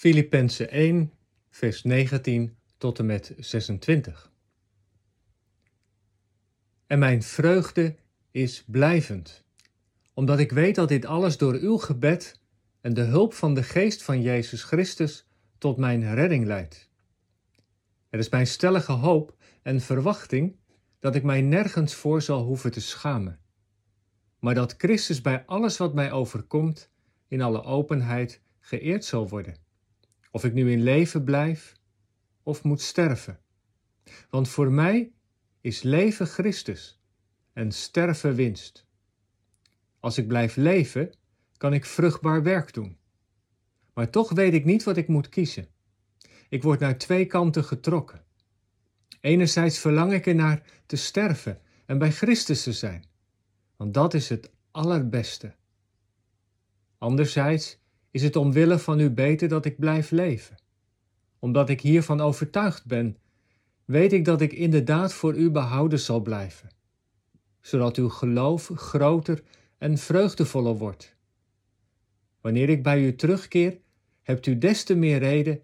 Filippenzen 1, vers 19 tot en met 26. En mijn vreugde is blijvend, omdat ik weet dat dit alles door uw gebed en de hulp van de geest van Jezus Christus tot mijn redding leidt. Er is mijn stellige hoop en verwachting dat ik mij nergens voor zal hoeven te schamen, maar dat Christus bij alles wat mij overkomt in alle openheid geëerd zal worden, of ik nu in leven blijf of moet sterven. Want voor mij is leven Christus en sterven winst. Als ik blijf leven, kan ik vruchtbaar werk doen. Maar toch weet ik niet wat ik moet kiezen. Ik word naar twee kanten getrokken. Enerzijds verlang ik ernaar te sterven en bij Christus te zijn, want dat is het allerbeste. Anderzijds is het omwille van u beter dat ik blijf leven. Omdat ik hiervan overtuigd ben, weet ik dat ik inderdaad voor u behouden zal blijven, zodat uw geloof groter en vreugdevoller wordt. Wanneer ik bij u terugkeer, hebt u des te meer reden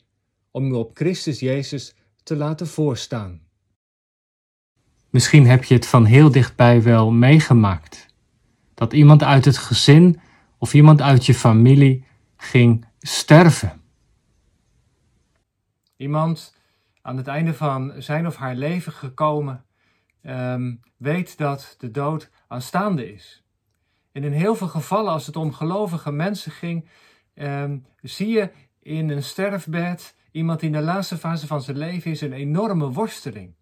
om u op Christus Jezus te laten voorstaan. Misschien heb je het van heel dichtbij wel meegemaakt. Dat iemand uit het gezin of iemand uit je familie ging sterven. Iemand aan het einde van zijn of haar leven gekomen ehm, weet dat de dood aanstaande is. En in heel veel gevallen, als het om gelovige mensen ging, um, zie je in een sterfbed iemand die in de laatste fase van zijn leven is een enorme worsteling.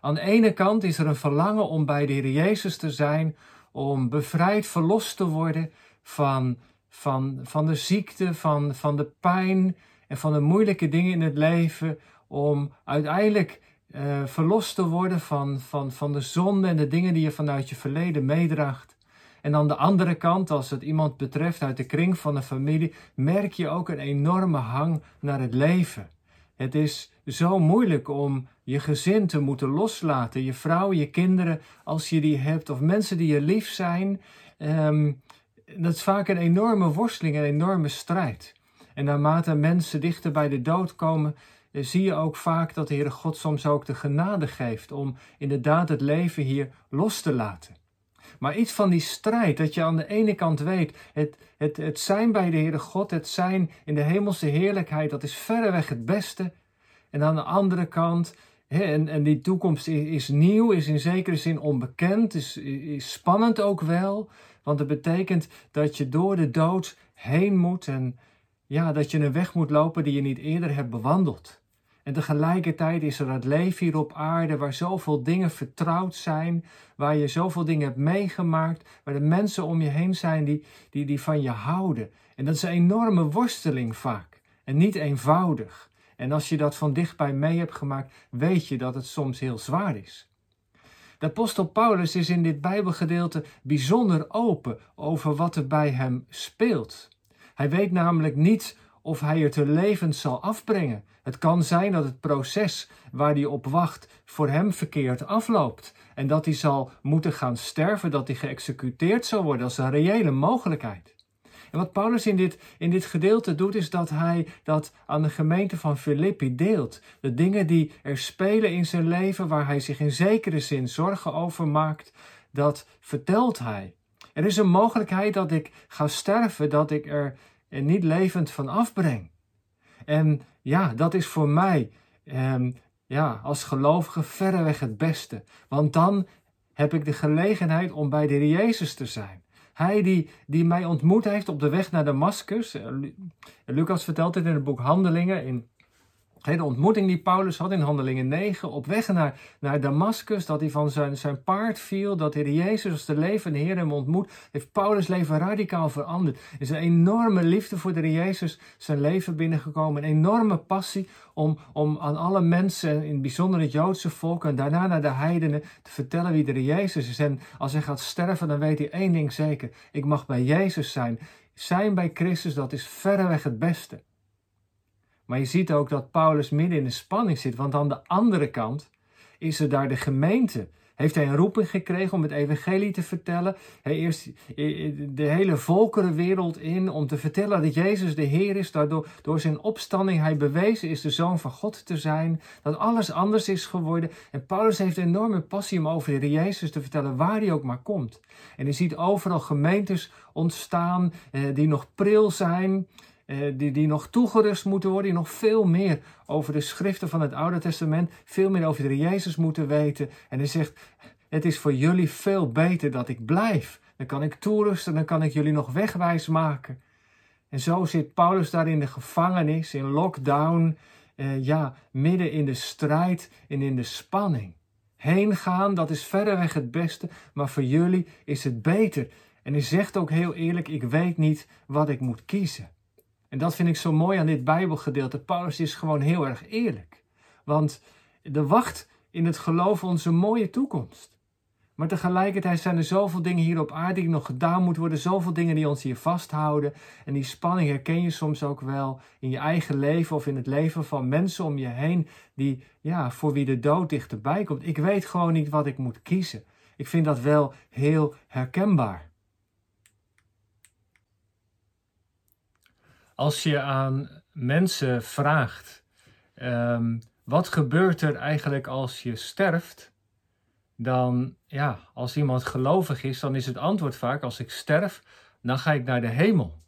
Aan de ene kant is er een verlangen om bij de Heer Jezus te zijn, om bevrijd, verlost te worden van, van, van de ziekte, van, van de pijn en van de moeilijke dingen in het leven, om uiteindelijk uh, verlost te worden van, van, van de zonde en de dingen die je vanuit je verleden meedraagt. En aan de andere kant, als het iemand betreft uit de kring van de familie, merk je ook een enorme hang naar het leven. Het is zo moeilijk om je gezin te moeten loslaten, je vrouw, je kinderen, als je die hebt, of mensen die je lief zijn. Um, dat is vaak een enorme worsteling, een enorme strijd. En naarmate mensen dichter bij de dood komen, eh, zie je ook vaak dat de Heere God soms ook de genade geeft om inderdaad het leven hier los te laten. Maar iets van die strijd, dat je aan de ene kant weet, het, het, het zijn bij de Heere God, het zijn in de hemelse heerlijkheid, dat is verreweg het beste. En aan de andere kant, en, en die toekomst is, nieuw, is in zekere zin onbekend, is, is spannend ook wel. Want het betekent dat je door de dood heen moet en ja, dat je een weg moet lopen die je niet eerder hebt bewandeld. En tegelijkertijd is er het leven hier op aarde waar zoveel dingen vertrouwd zijn, waar je zoveel dingen hebt meegemaakt, waar de mensen om je heen zijn die, die, die van je houden. En dat is een enorme worsteling vaak en niet eenvoudig. En als je dat van dichtbij mee hebt gemaakt, weet je dat het soms heel zwaar is. De apostel Paulus is in dit Bijbelgedeelte bijzonder open over wat er bij hem speelt. Hij weet namelijk niet of hij het er levend zal afbrengen. Het kan zijn dat het proces waar hij op wacht voor hem verkeerd afloopt en dat hij zal moeten gaan sterven, dat hij geëxecuteerd zal worden. Is een reële mogelijkheid. En wat Paulus in dit, in dit gedeelte doet, is dat hij dat aan de gemeente van Filippi deelt. De dingen die er spelen in zijn leven, waar hij zich in zekere zin zorgen over maakt, dat vertelt hij. Er is een mogelijkheid dat ik ga sterven, dat ik er niet levend van afbreng. En ja, dat is voor mij eh, ja, als gelovige verreweg het beste. Want dan heb ik de gelegenheid om bij de Jezus te zijn. Hij die, die mij ontmoet heeft op de weg naar Damascus. Eh, Lucas vertelt dit in het boek Handelingen in de ontmoeting die Paulus had in Handelingen 9, op weg naar, naar Damascus, dat hij van zijn, zijn paard viel, dat hij de Jezus als de levende Heer hem ontmoet, heeft Paulus' leven radicaal veranderd. Er is een enorme liefde voor de Jezus zijn leven binnengekomen, een enorme passie om, om aan alle mensen, in het bijzonder het Joodse volk en daarna naar de heidenen, te vertellen wie de Jezus is. En als hij gaat sterven, dan weet hij één ding zeker, ik mag bij Jezus zijn. Zijn bij Christus, dat is verreweg het beste. Maar je ziet ook dat Paulus midden in de spanning zit, want aan de andere kant is er daar de gemeente. heeft hij een roeping gekregen om het evangelie te vertellen. Hij eerst de hele volkerenwereld in om te vertellen dat Jezus de Heer is. Daardoor door zijn opstanding hij bewezen is de Zoon van God te zijn. Dat alles anders is geworden. En Paulus heeft een enorme passie om over de Jezus te vertellen waar hij ook maar komt. En hij ziet overal gemeentes ontstaan eh, die nog pril zijn. Eh, die, die nog toegerust moeten worden, die nog veel meer over de schriften van het Oude Testament, veel meer over de Jezus moeten weten. En hij zegt, het is voor jullie veel beter dat ik blijf. Dan kan ik toerusten, dan kan ik jullie nog wegwijs maken. En zo zit Paulus daar in de gevangenis, in lockdown, eh, ja, midden in de strijd en in de spanning. Heen gaan, dat is verreweg het beste, maar voor jullie is het beter. En hij zegt ook heel eerlijk, ik weet niet wat ik moet kiezen. En dat vind ik zo mooi aan dit Bijbelgedeelte. Paulus is gewoon heel erg eerlijk. Want er wacht in het geloof onze mooie toekomst. Maar tegelijkertijd zijn er zoveel dingen hier op aarde die nog gedaan moeten worden. Zoveel dingen die ons hier vasthouden. En die spanning herken je soms ook wel in je eigen leven of in het leven van mensen om je heen. Die, ja, voor wie de dood dichterbij komt. Ik weet gewoon niet wat ik moet kiezen. Ik vind dat wel heel herkenbaar. Als je aan mensen vraagt, um, wat gebeurt er eigenlijk als je sterft? Dan, ja, als iemand gelovig is, dan is het antwoord vaak, als ik sterf, dan ga ik naar de hemel.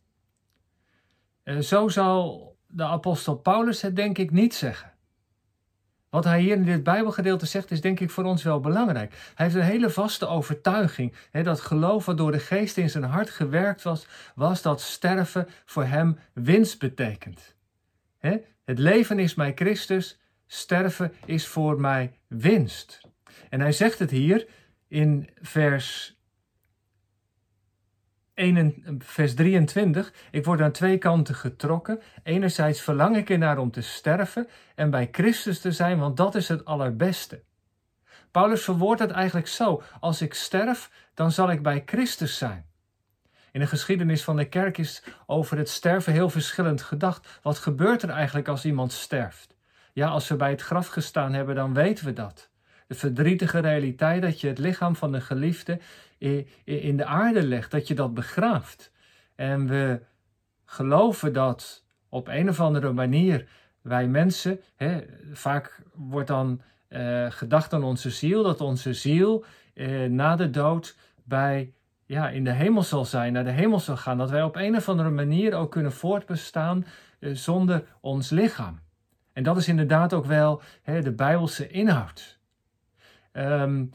Uh, zo zal de apostel Paulus het denk ik niet zeggen. Wat hij hier in dit Bijbelgedeelte zegt, is denk ik voor ons wel belangrijk. Hij heeft een hele vaste overtuiging. Hè, dat geloof wat door de geest in zijn hart gewerkt was, was dat sterven voor hem winst betekent. Hè, het leven is mij Christus, sterven is voor mij winst. En hij zegt het hier in vers 1, vers 23. Ik word aan twee kanten getrokken. Enerzijds verlang ik ernaar om te sterven en bij Christus te zijn, want dat is het allerbeste. Paulus verwoordt het eigenlijk zo: als ik sterf, dan zal ik bij Christus zijn. In de geschiedenis van de kerk is over het sterven heel verschillend gedacht. Wat gebeurt er eigenlijk als iemand sterft? Ja, als we bij het graf gestaan hebben, dan weten we dat. De verdrietige realiteit dat je het lichaam van de geliefde in de aarde legt, dat je dat begraaft. En we geloven dat op een of andere manier wij mensen, hè, vaak wordt dan uh, gedacht aan onze ziel, dat onze ziel uh, na de dood bij, ja, in de hemel zal zijn, naar de hemel zal gaan. Dat wij op een of andere manier ook kunnen voortbestaan uh, zonder ons lichaam. En dat is inderdaad ook wel hè, de Bijbelse inhoud. Um,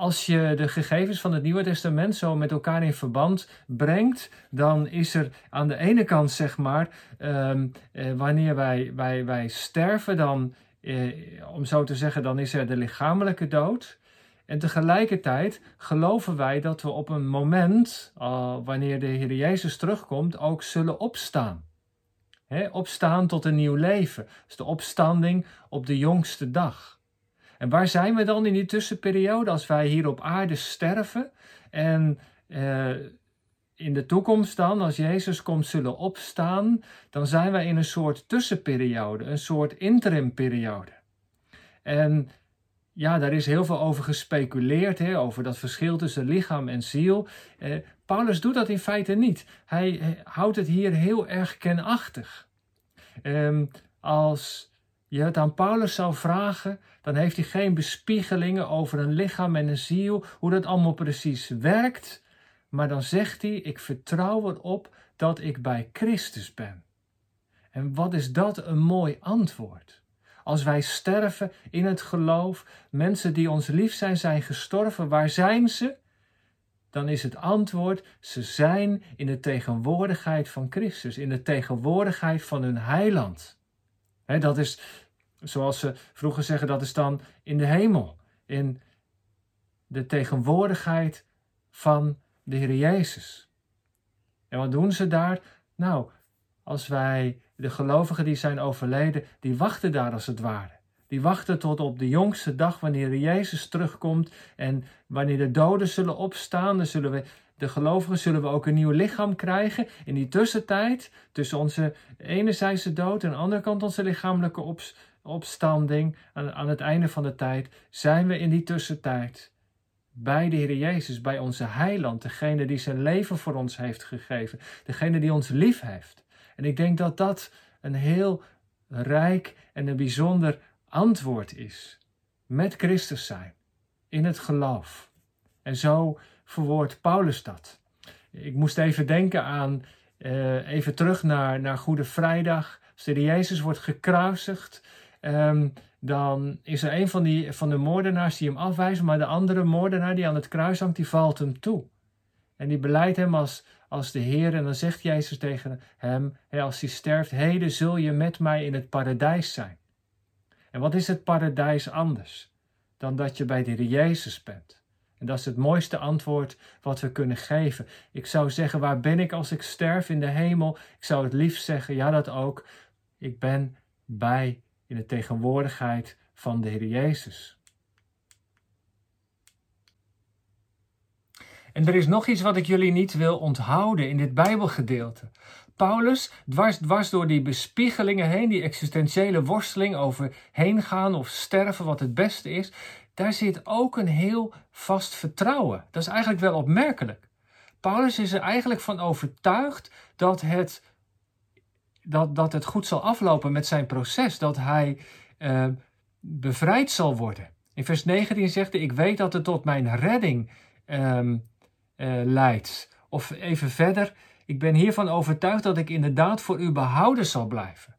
als je de gegevens van het Nieuwe Testament zo met elkaar in verband brengt, dan is er aan de ene kant, zeg maar, ehm, eh, wanneer wij, wij, wij sterven, dan, eh, om zo te zeggen, dan is er de lichamelijke dood. En tegelijkertijd geloven wij dat we op een moment, uh, wanneer de Heer Jezus terugkomt, ook zullen opstaan. opstaan tot een nieuw leven. Dus de opstanding op de jongste dag. En waar zijn we dan in die tussenperiode als wij hier op aarde sterven en uh, in de toekomst dan, als Jezus komt, zullen opstaan, dan zijn wij in een soort tussenperiode, een soort interimperiode. En ja, daar is heel veel over gespeculeerd, hè, over dat verschil tussen lichaam en ziel. Eh, Paulus doet dat in feite niet. Hij, houdt het hier heel erg kenachtig. Eh, als je het aan Paulus zou vragen, dan heeft hij geen bespiegelingen over een lichaam en een ziel, hoe dat allemaal precies werkt. Maar dan zegt hij: Ik vertrouw erop dat ik bij Christus ben. En wat is dat een mooi antwoord? Als wij sterven in het geloof, mensen die ons lief zijn, zijn gestorven, waar zijn ze? Dan is het antwoord: ze zijn in de tegenwoordigheid van Christus, in de tegenwoordigheid van hun heiland dat is, zoals ze vroeger zeggen, dat is dan in de hemel. In de tegenwoordigheid van de Heer Jezus. En wat doen ze daar? Nou, als wij, de gelovigen die zijn overleden, die wachten daar als het ware. Die wachten tot op de jongste dag wanneer Jezus terugkomt en wanneer de doden zullen opstaan, dan zullen we de gelovigen zullen we ook een nieuw lichaam krijgen. In die tussentijd, tussen onze enerzijdse dood en aan de andere kant onze lichamelijke opstanding, aan, aan het einde van de tijd, zijn we in die tussentijd bij de Heer Jezus, bij onze heiland, degene die zijn leven voor ons heeft gegeven, degene die ons lief heeft. En ik denk dat dat een heel rijk en een bijzonder antwoord is. Met Christus zijn, in het geloof. En zo verwoordt Paulus dat. Ik moest even denken aan, uh, even terug naar, naar Goede Vrijdag. Als de Jezus wordt gekruisigd, um, dan is er een van, die, van de moordenaars die hem afwijst, maar de andere moordenaar die aan het kruis hangt, die valt hem toe. En die beleidt hem als, als de Heer en dan zegt Jezus tegen hem, als hij sterft, heden zul je met mij in het paradijs zijn. En wat is het paradijs anders dan dat je bij de Jezus bent? En dat is het mooiste antwoord wat we kunnen geven. Ik zou zeggen, waar ben ik als ik sterf in de hemel? Ik zou het liefst zeggen, ja dat ook, ik ben bij in de tegenwoordigheid van de Heer Jezus. En er is nog iets wat ik jullie niet wil onthouden in dit Bijbelgedeelte. Paulus, dwars, dwars door die bespiegelingen heen, die existentiële worsteling over heen gaan of sterven, wat het beste is, daar zit ook een heel vast vertrouwen. Dat is eigenlijk wel opmerkelijk. Paulus is er eigenlijk van overtuigd dat het dat, dat het goed zal aflopen met zijn proces, dat hij uh, bevrijd zal worden. In vers 19 zegt hij, ik weet dat het tot mijn redding um, uh, leidt. Of even verder, ik ben hiervan overtuigd dat ik inderdaad voor u behouden zal blijven.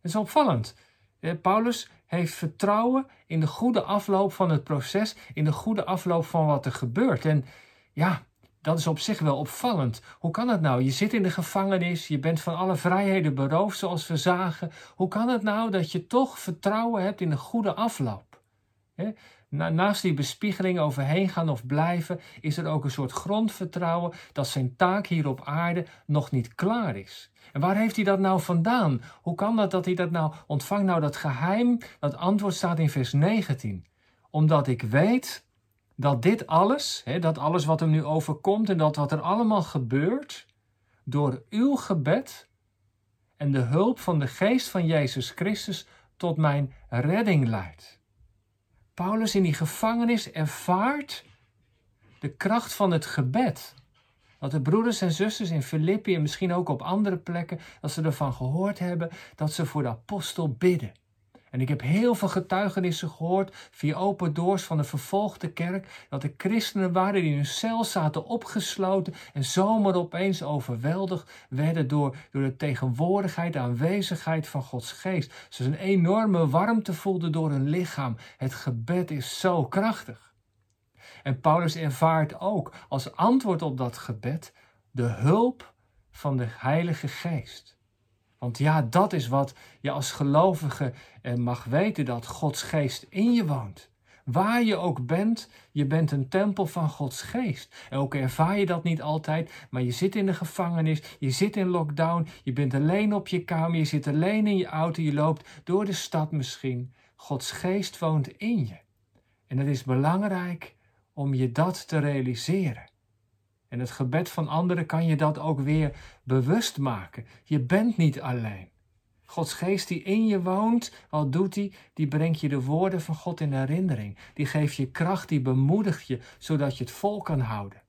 Dat is opvallend. Eh, Paulus heeft vertrouwen in de goede afloop van het proces, in de goede afloop van wat er gebeurt. En ja, dat is op zich wel opvallend. Hoe kan het nou? Je zit in de gevangenis, je bent van alle vrijheden beroofd, zoals we zagen. Hoe kan het nou dat je toch vertrouwen hebt in de goede afloop? Naast die bespiegeling overheen gaan of blijven, is er ook een soort grondvertrouwen dat zijn taak hier op aarde nog niet klaar is. En waar heeft hij dat nou vandaan? Hoe kan dat dat hij dat nou ontvangt? Nou, dat geheim, dat antwoord staat in vers 19. Omdat ik weet dat dit alles, hè, dat alles wat hem nu overkomt en dat wat er allemaal gebeurt, door uw gebed en de hulp van de geest van Jezus Christus tot mijn redding leidt. Paulus in die gevangenis ervaart de kracht van het gebed. Dat de broeders en zusters in Filippi en misschien ook op andere plekken, dat ze ervan gehoord hebben, dat ze voor de apostel bidden. En ik heb heel veel getuigenissen gehoord via open doors van de vervolgde kerk, dat er christenen waren die in hun cel zaten opgesloten en zomaar opeens overweldigd werden door, door de tegenwoordigheid, de aanwezigheid van Gods geest. Ze een enorme warmte voelden door hun lichaam. Het gebed is zo krachtig. En Paulus ervaart ook als antwoord op dat gebed de hulp van de Heilige Geest. Want ja, dat is wat je als gelovige eh, mag weten: dat Gods geest in je woont. Waar je ook bent, je bent een tempel van Gods geest. En ook ervaar je dat niet altijd, maar je zit in de gevangenis, je zit in lockdown, je bent alleen op je kamer, je zit alleen in je auto, je loopt door de stad misschien. Gods geest woont in je. En het is belangrijk om je dat te realiseren. En het gebed van anderen kan je dat ook weer bewust maken. Je bent niet alleen. Gods geest die in je woont, wat doet hij? Die brengt je de woorden van God in herinnering. Die geeft je kracht, die bemoedigt je, zodat je het vol kan houden.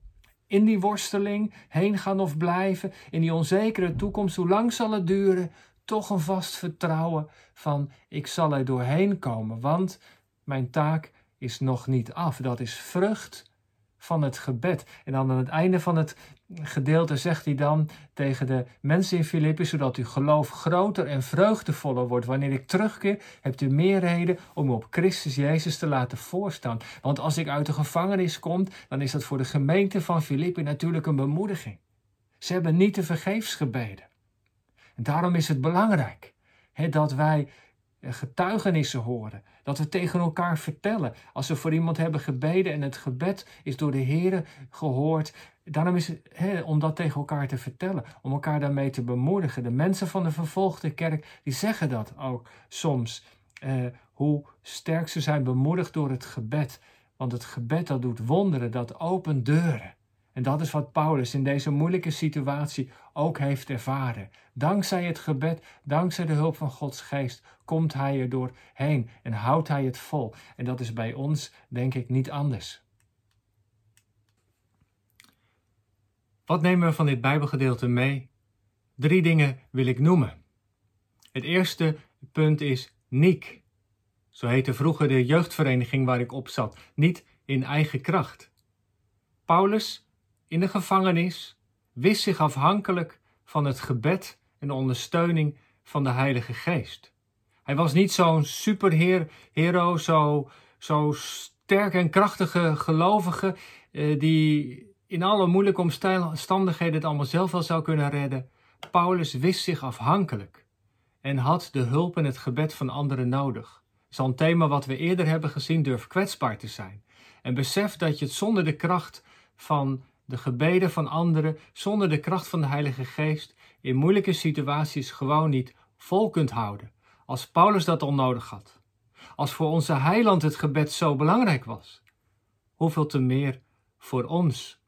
In die worsteling, heen gaan of blijven, in die onzekere toekomst, hoe lang zal het duren? Toch een vast vertrouwen van ik zal er doorheen komen, want mijn taak is nog niet af. Dat is vrucht van het gebed. En dan aan het einde van het gedeelte zegt hij dan tegen de mensen in Filippi, zodat uw geloof groter en vreugdevoller wordt. Wanneer ik terugkeer, hebt u meer reden om op Christus Jezus te laten voorstaan. Want als ik uit de gevangenis kom, dan is dat voor de gemeente van Filippi natuurlijk een bemoediging. Ze hebben niet te vergeefs gebeden. En daarom is het belangrijk hè, dat wij getuigenissen horen. Dat we tegen elkaar vertellen. Als we voor iemand hebben gebeden en het gebed is door de Heer gehoord. Daarom is het om dat tegen elkaar te vertellen. Om elkaar daarmee te bemoedigen. De mensen van de vervolgde kerk die zeggen dat ook soms. Eh, hoe sterk ze zijn bemoedigd door het gebed. Want het gebed dat doet wonderen, dat opent deuren. En dat is wat Paulus in deze moeilijke situatie ook heeft ervaren. Dankzij het gebed, dankzij de hulp van Gods geest, komt hij er doorheen en houdt hij het vol. En dat is bij ons, denk ik, niet anders. Wat nemen we van dit Bijbelgedeelte mee? Drie dingen wil ik noemen. Het eerste punt is Niek. Zo heette vroeger de jeugdvereniging waar ik op zat. Niet in eigen kracht. Paulus in de gevangenis wist zich afhankelijk van het gebed en de ondersteuning van de Heilige Geest. Hij was niet zo'n superhero, zo, zo sterk en krachtige gelovige eh, die in alle moeilijke omstandigheden het allemaal zelf wel zou kunnen redden. Paulus wist zich afhankelijk en had de hulp en het gebed van anderen nodig. Een thema wat we eerder hebben gezien, durf kwetsbaar te zijn. En besef dat je het zonder de kracht van de gebeden van anderen, zonder de kracht van de Heilige Geest, in moeilijke situaties gewoon niet vol kunt houden. Als Paulus dat al nodig had. Als voor onze heiland het gebed zo belangrijk was. Hoeveel te meer voor ons.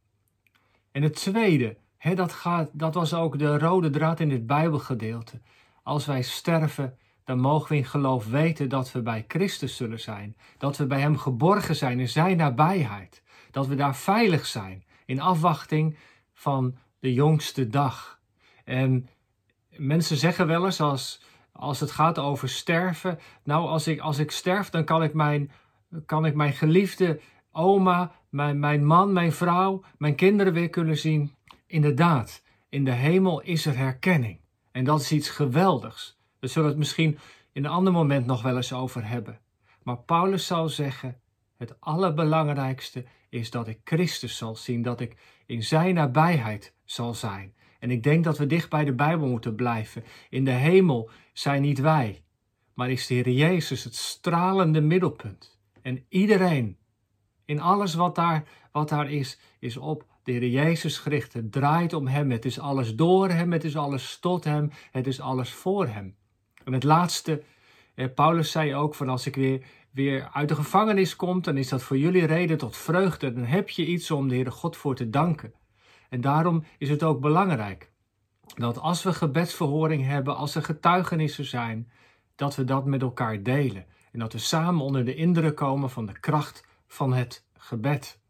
En het tweede, hè, dat, gaat, dat was ook de rode draad in dit Bijbelgedeelte. Als wij sterven, dan mogen we in geloof weten dat we bij Christus zullen zijn. Dat we bij Hem geborgen zijn in Zijn nabijheid. Dat we daar veilig zijn in afwachting van de jongste dag. En mensen zeggen wel eens als, als het gaat over sterven, nou als ik, als ik sterf dan kan ik mijn, kan ik mijn geliefde oma, mijn, mijn man, mijn vrouw, mijn kinderen weer kunnen zien. Inderdaad, in de hemel is er herkenning. En dat is iets geweldigs. Daar zullen we het misschien in een ander moment nog wel eens over hebben. Maar Paulus zal zeggen: het allerbelangrijkste is dat ik Christus zal zien, dat ik in Zijn nabijheid zal zijn. En ik denk dat we dicht bij de Bijbel moeten blijven. In de hemel zijn niet wij, maar is de Heer Jezus het stralende middelpunt. En iedereen, in alles wat daar, wat daar is, is op de Heer Jezus gericht. Het draait om Hem, het is alles door Hem, het is alles tot Hem, het is alles voor Hem. En het laatste, eh, Paulus zei ook van als ik weer weer uit de gevangenis komt, dan is dat voor jullie reden tot vreugde. Dan heb je iets om de Heere God voor te danken. En daarom is het ook belangrijk dat als we gebedsverhoring hebben, als er getuigenissen zijn, dat we dat met elkaar delen. En dat we samen onder de indruk komen van de kracht van het gebed.